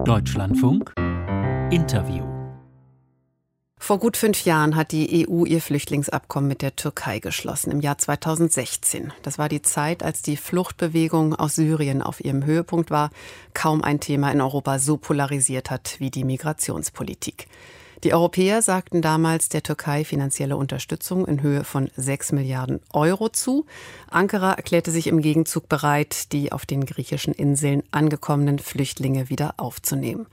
Deutschlandfunk Interview vor gut fünf Jahren hat die EU ihr Flüchtlingsabkommen mit der Türkei geschlossen, im Jahr 2016. Das war die Zeit, als die Fluchtbewegung aus Syrien auf ihrem Höhepunkt war, kaum ein Thema in Europa so polarisiert hat wie die Migrationspolitik. Die Europäer sagten damals der Türkei finanzielle Unterstützung in Höhe von 6 Milliarden Euro zu. Ankara erklärte sich im Gegenzug bereit, die auf den griechischen Inseln angekommenen Flüchtlinge wieder aufzunehmen.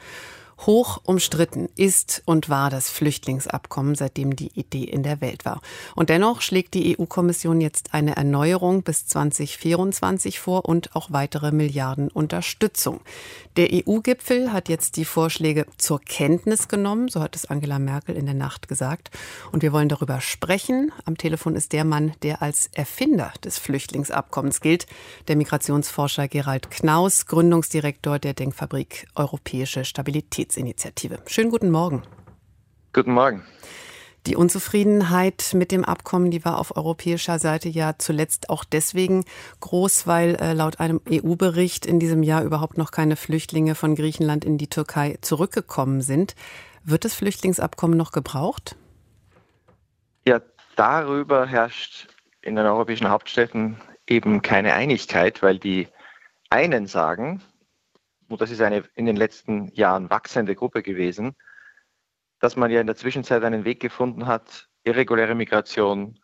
Hoch umstritten ist und war das Flüchtlingsabkommen, seitdem die Idee in der Welt war. Und dennoch schlägt die EU-Kommission jetzt eine Erneuerung bis 2024 vor und auch weitere Milliarden Unterstützung. Der EU-Gipfel hat jetzt die Vorschläge zur Kenntnis genommen, so hat es Angela Merkel in der Nacht gesagt. Und wir wollen darüber sprechen. Am Telefon ist der Mann, der als Erfinder des Flüchtlingsabkommens gilt, der Migrationsforscher Gerald Knaus, Gründungsdirektor der Denkfabrik Europäische Stabilität. Qualitätsinitiative. Schönen guten Morgen. Guten Morgen. Die Unzufriedenheit mit dem Abkommen, die war auf europäischer Seite ja zuletzt auch deswegen groß, weil äh, laut einem EU-Bericht in diesem Jahr überhaupt noch keine Flüchtlinge von Griechenland in die Türkei zurückgekommen sind. Wird das Flüchtlingsabkommen noch gebraucht? Ja, darüber herrscht in den europäischen Hauptstädten eben keine Einigkeit, weil die einen sagen, und das ist eine in den letzten Jahren wachsende Gruppe gewesen, dass man ja in der Zwischenzeit einen Weg gefunden hat, irreguläre Migration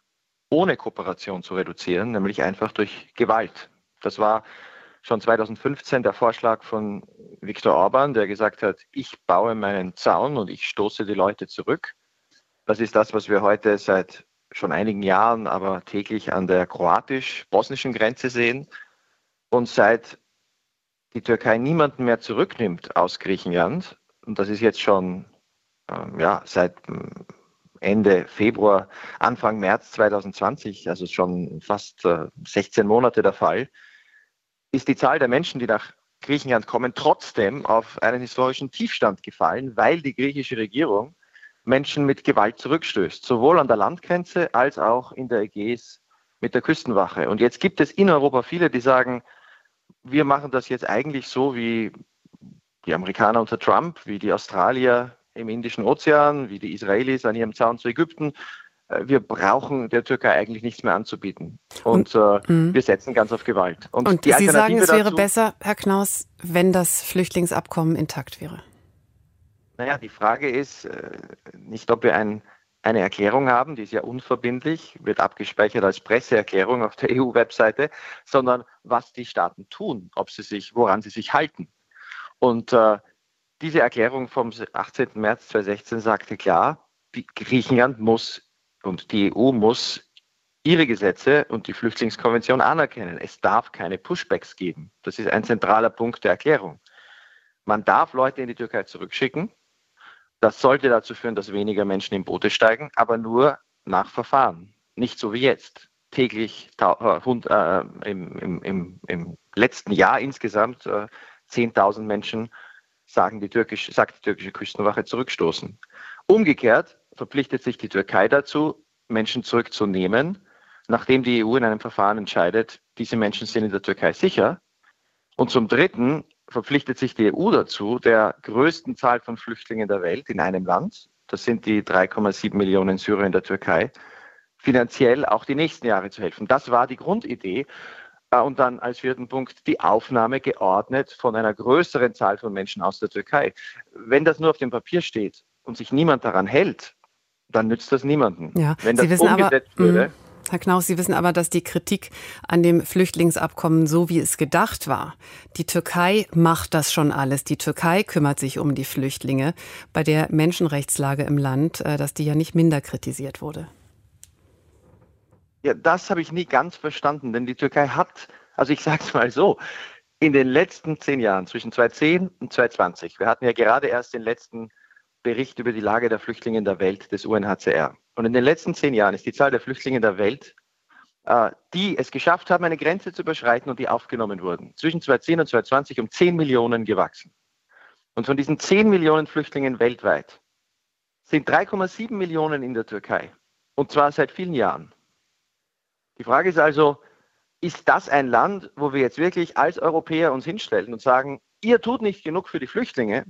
ohne Kooperation zu reduzieren, nämlich einfach durch Gewalt. Das war schon 2015 der Vorschlag von Viktor Orban, der gesagt hat, ich baue meinen Zaun und ich stoße die Leute zurück. Das ist das, was wir heute seit schon einigen Jahren, aber täglich an der kroatisch-bosnischen Grenze sehen. Und seit die Türkei niemanden mehr zurücknimmt aus Griechenland, und das ist jetzt schon ähm, ja, seit ähm, Ende Februar, Anfang März 2020, also schon fast äh, 16 Monate der Fall, ist die Zahl der Menschen, die nach Griechenland kommen, trotzdem auf einen historischen Tiefstand gefallen, weil die griechische Regierung Menschen mit Gewalt zurückstößt, sowohl an der Landgrenze als auch in der Ägäis mit der Küstenwache. Und jetzt gibt es in Europa viele, die sagen, wir machen das jetzt eigentlich so wie die Amerikaner unter Trump, wie die Australier im Indischen Ozean, wie die Israelis an ihrem Zaun zu Ägypten. Äh, wir brauchen der Türkei eigentlich nichts mehr anzubieten. Und, und äh, wir setzen ganz auf Gewalt. Und, und Sie sagen, es wäre besser, Herr Knaus, wenn das Flüchtlingsabkommen intakt wäre. Naja, die Frage ist äh, nicht, ob wir ein eine Erklärung haben, die ist ja unverbindlich, wird abgespeichert als Presseerklärung auf der EU-Webseite, sondern was die Staaten tun, ob sie sich, woran sie sich halten. Und äh, diese Erklärung vom 18. März 2016 sagte klar, Griechenland muss und die EU muss ihre Gesetze und die Flüchtlingskonvention anerkennen. Es darf keine Pushbacks geben. Das ist ein zentraler Punkt der Erklärung. Man darf Leute in die Türkei zurückschicken, das sollte dazu führen, dass weniger Menschen in Boote steigen, aber nur nach Verfahren. Nicht so wie jetzt. Täglich äh, äh, im, im, im, letzten Jahr insgesamt äh, 10.000 Menschen sagen die türkische, sagt die türkische Küstenwache zurückstoßen. Umgekehrt verpflichtet sich die Türkei dazu, Menschen zurückzunehmen, nachdem die EU in einem Verfahren entscheidet, diese Menschen sind in der Türkei sicher. Und zum Dritten verpflichtet sich die EU dazu, der größten Zahl von Flüchtlingen der Welt in einem Land, das sind die 3,7 Millionen Syrer in der Türkei, finanziell auch die nächsten Jahre zu helfen. Das war die Grundidee. Äh, und dann als vierten Punkt die Aufnahme geordnet von einer größeren Zahl von Menschen aus der Türkei. Wenn das nur auf dem Papier steht und sich niemand daran hält, dann nützt das niemanden. Ja, Wenn das umgesetzt aber, würde, mm. Herr Knaus, Sie wissen aber, dass die Kritik an dem Flüchtlingsabkommen so wie es gedacht war. Die Türkei macht das schon alles. Die Türkei kümmert sich um die Flüchtlinge bei der Menschenrechtslage im Land, äh, dass die ja nicht minder kritisiert wurde. Ja, das habe ich nie ganz verstanden, denn die Türkei hat, also ich sage es mal so, in den letzten zehn Jahren, zwischen 2010 und 2020, wir hatten ja gerade erst den letzten Bericht über die Lage der Flüchtlinge in der Welt des UNHCR. Und in den letzten zehn Jahren ist die Zahl der Flüchtlinge in der Welt, äh, die es geschafft haben, eine Grenze zu überschreiten und die aufgenommen wurden, zwischen 2010 und 2020 um 10 Millionen gewachsen. Und von diesen 10 Millionen Flüchtlingen weltweit sind 3,7 Millionen in der Türkei. Und zwar seit vielen Jahren. Die Frage ist also, ist das ein Land, wo wir jetzt wirklich als Europäer uns hinstellen und sagen, ihr tut nicht genug für die Flüchtlinge,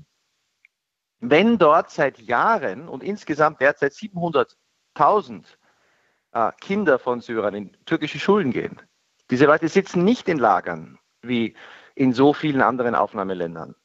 wenn dort seit Jahren und insgesamt derzeit 700.000 äh, Kinder von Syrern in türkische Schulen gehen. Diese Leute sitzen nicht in Lagern wie in so vielen anderen Aufnahmeländern,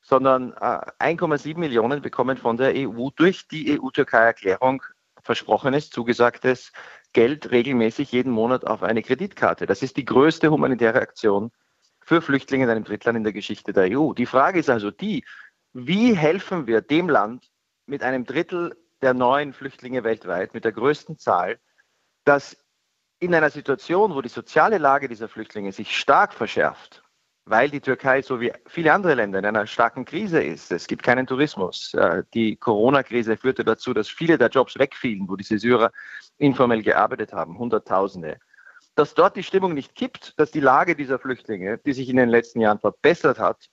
sondern äh, 1,7 Millionen bekommen von der EU durch die EU-Türkei-Erklärung versprochenes, zugesagtes Geld regelmäßig jeden Monat auf eine Kreditkarte. Das ist die größte humanitäre Aktion für Flüchtlinge in einem Drittland in der Geschichte der EU. Die Frage ist also die, wie helfen wir dem Land mit einem Drittel der neuen Flüchtlinge weltweit, mit der größten Zahl, das in einer Situation, wo die soziale Lage dieser Flüchtlinge sich stark verschärft, weil die Türkei so wie viele andere Länder in einer starken Krise ist. Es gibt keinen Tourismus. Äh, die Corona-Krise führte dazu, dass viele der Jobs wegfielen, wo diese Syrer informell gearbeitet haben, Hunderttausende. Dass dort die Stimmung nicht kippt, dass die Lage dieser Flüchtlinge, die sich in den letzten Jahren verbessert hat,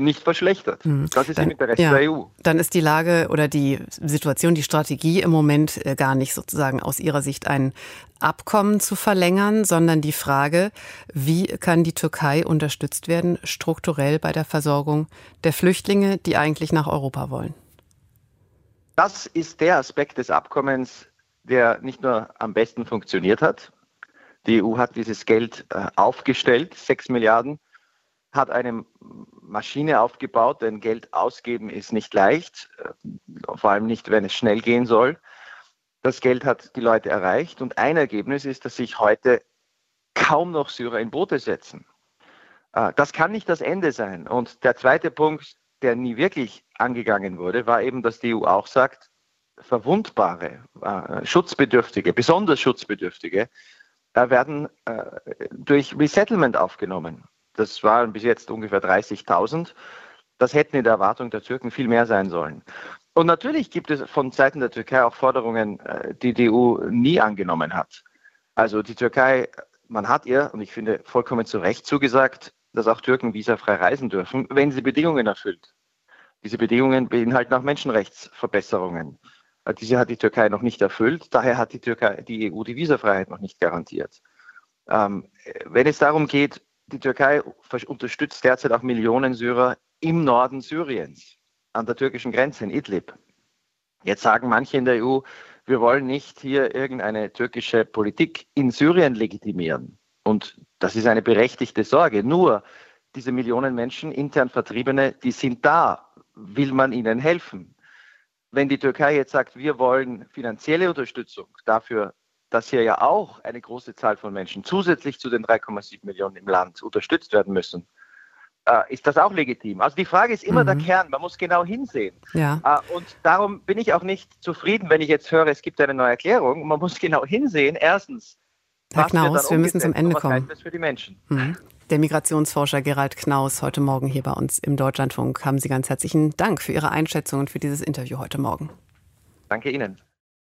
nicht verschlechtert. Hm. Das ist dann, im Interesse ja, der EU. Dann ist die Lage oder die Situation, die Strategie im Moment äh, gar nicht sozusagen aus Ihrer Sicht ein Abkommen zu verlängern, sondern die Frage, wie kann die Türkei unterstützt werden, strukturell bei der Versorgung der Flüchtlinge, die eigentlich nach Europa wollen? Das ist der Aspekt des Abkommens, der nicht nur am besten funktioniert hat. Die EU hat dieses Geld äh, aufgestellt, sechs Milliarden hat eine Maschine aufgebaut, denn Geld ausgeben ist nicht leicht, äh, vor allem nicht, wenn es schnell gehen soll. Das Geld hat die Leute erreicht und ein Ergebnis ist, dass sich heute kaum noch Syrer in Boote setzen. Äh, das kann nicht das Ende sein. Und der zweite Punkt, der nie wirklich angegangen wurde, war eben, dass die EU auch sagt, verwundbare, äh, schutzbedürftige, besonders schutzbedürftige, werden durch Resettlement aufgenommen. Das waren bis jetzt ungefähr 30.000. Das hätten in der Erwartung der Türken viel mehr sein sollen. Und natürlich gibt es von Seiten der Türkei auch Forderungen, äh, die die EU nie angenommen hat. Also die Türkei, man hat ihr, und ich finde vollkommen zu Recht zugesagt, dass auch Türken visafrei reisen dürfen, wenn sie Bedingungen erfüllt. Diese Bedingungen beinhalten auch Menschenrechtsverbesserungen. Äh, diese hat die Türkei noch nicht erfüllt. Daher hat die Türkei, die EU die Visafreiheit noch nicht garantiert. Ähm, wenn es darum geht, die Türkei unterstützt derzeit auch Millionen Syrer im Norden Syriens, an der türkischen Grenze in Idlib. Jetzt sagen manche in der EU, wir wollen nicht hier irgendeine türkische Politik in Syrien legitimieren. Und das ist eine berechtigte Sorge. Nur diese Millionen Menschen, intern Vertriebene, die sind da. Will man ihnen helfen? Wenn die Türkei jetzt sagt, wir wollen finanzielle Unterstützung dafür dass hier ja auch eine große Zahl von Menschen zusätzlich zu den 3,7 Millionen im Land unterstützt werden müssen, äh, ist das auch legitim. Also die Frage ist immer mhm. der Kern, man muss genau hinsehen. Ja. Äh, und darum bin ich auch nicht zufrieden, wenn ich jetzt höre, es gibt eine neue Erklärung. Man muss genau hinsehen. Erstens, Herr Knaus, wir müssen zum Ende kommen. Das für die Menschen. Mhm. Der Migrationsforscher Gerald Knaus heute Morgen hier bei uns im Deutschlandfunk. Haben Sie ganz herzlichen Dank für Ihre Einschätzung und für dieses Interview heute Morgen. Danke Ihnen.